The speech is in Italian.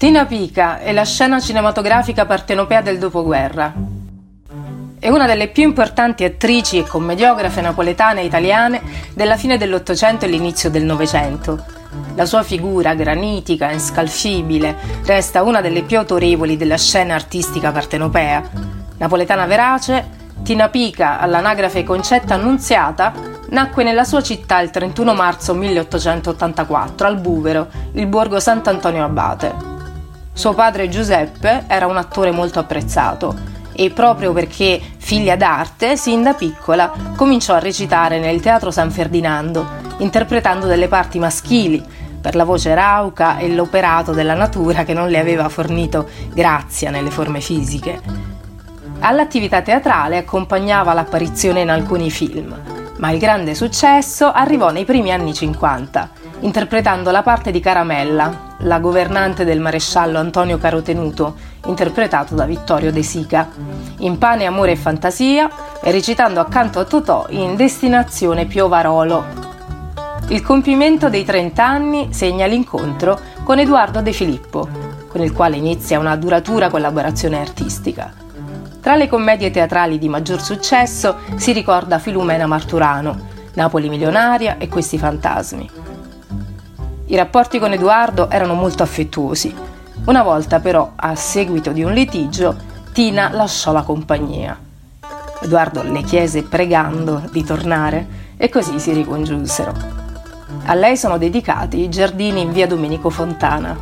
Tina Pica è la scena cinematografica partenopea del dopoguerra. È una delle più importanti attrici e commediografe napoletane e italiane della fine dell'Ottocento e l'inizio del Novecento. La sua figura granitica e inscalfibile resta una delle più autorevoli della scena artistica partenopea. Napoletana verace, Tina Pica, all'anagrafe Concetta Annunziata, nacque nella sua città il 31 marzo 1884, al Buvero, il borgo Sant'Antonio Abate. Suo padre Giuseppe era un attore molto apprezzato e proprio perché figlia d'arte, sin da piccola cominciò a recitare nel Teatro San Ferdinando, interpretando delle parti maschili per la voce rauca e l'operato della natura che non le aveva fornito grazia nelle forme fisiche. All'attività teatrale accompagnava l'apparizione in alcuni film, ma il grande successo arrivò nei primi anni 50, interpretando la parte di Caramella, la governante del maresciallo Antonio Carotenuto, interpretato da Vittorio De Sica, in Pane, Amore e Fantasia e recitando accanto a Totò in Destinazione Piovarolo. Il compimento dei 30 anni segna l'incontro con Edoardo De Filippo, con il quale inizia una duratura collaborazione artistica. Tra le commedie teatrali di maggior successo si ricorda Filumena Marturano, Napoli milionaria e Questi fantasmi. I rapporti con Edoardo erano molto affettuosi. Una volta però, a seguito di un litigio, Tina lasciò la compagnia. Edoardo le chiese pregando di tornare e così si ricongiunsero. A lei sono dedicati i giardini in via Domenico Fontana.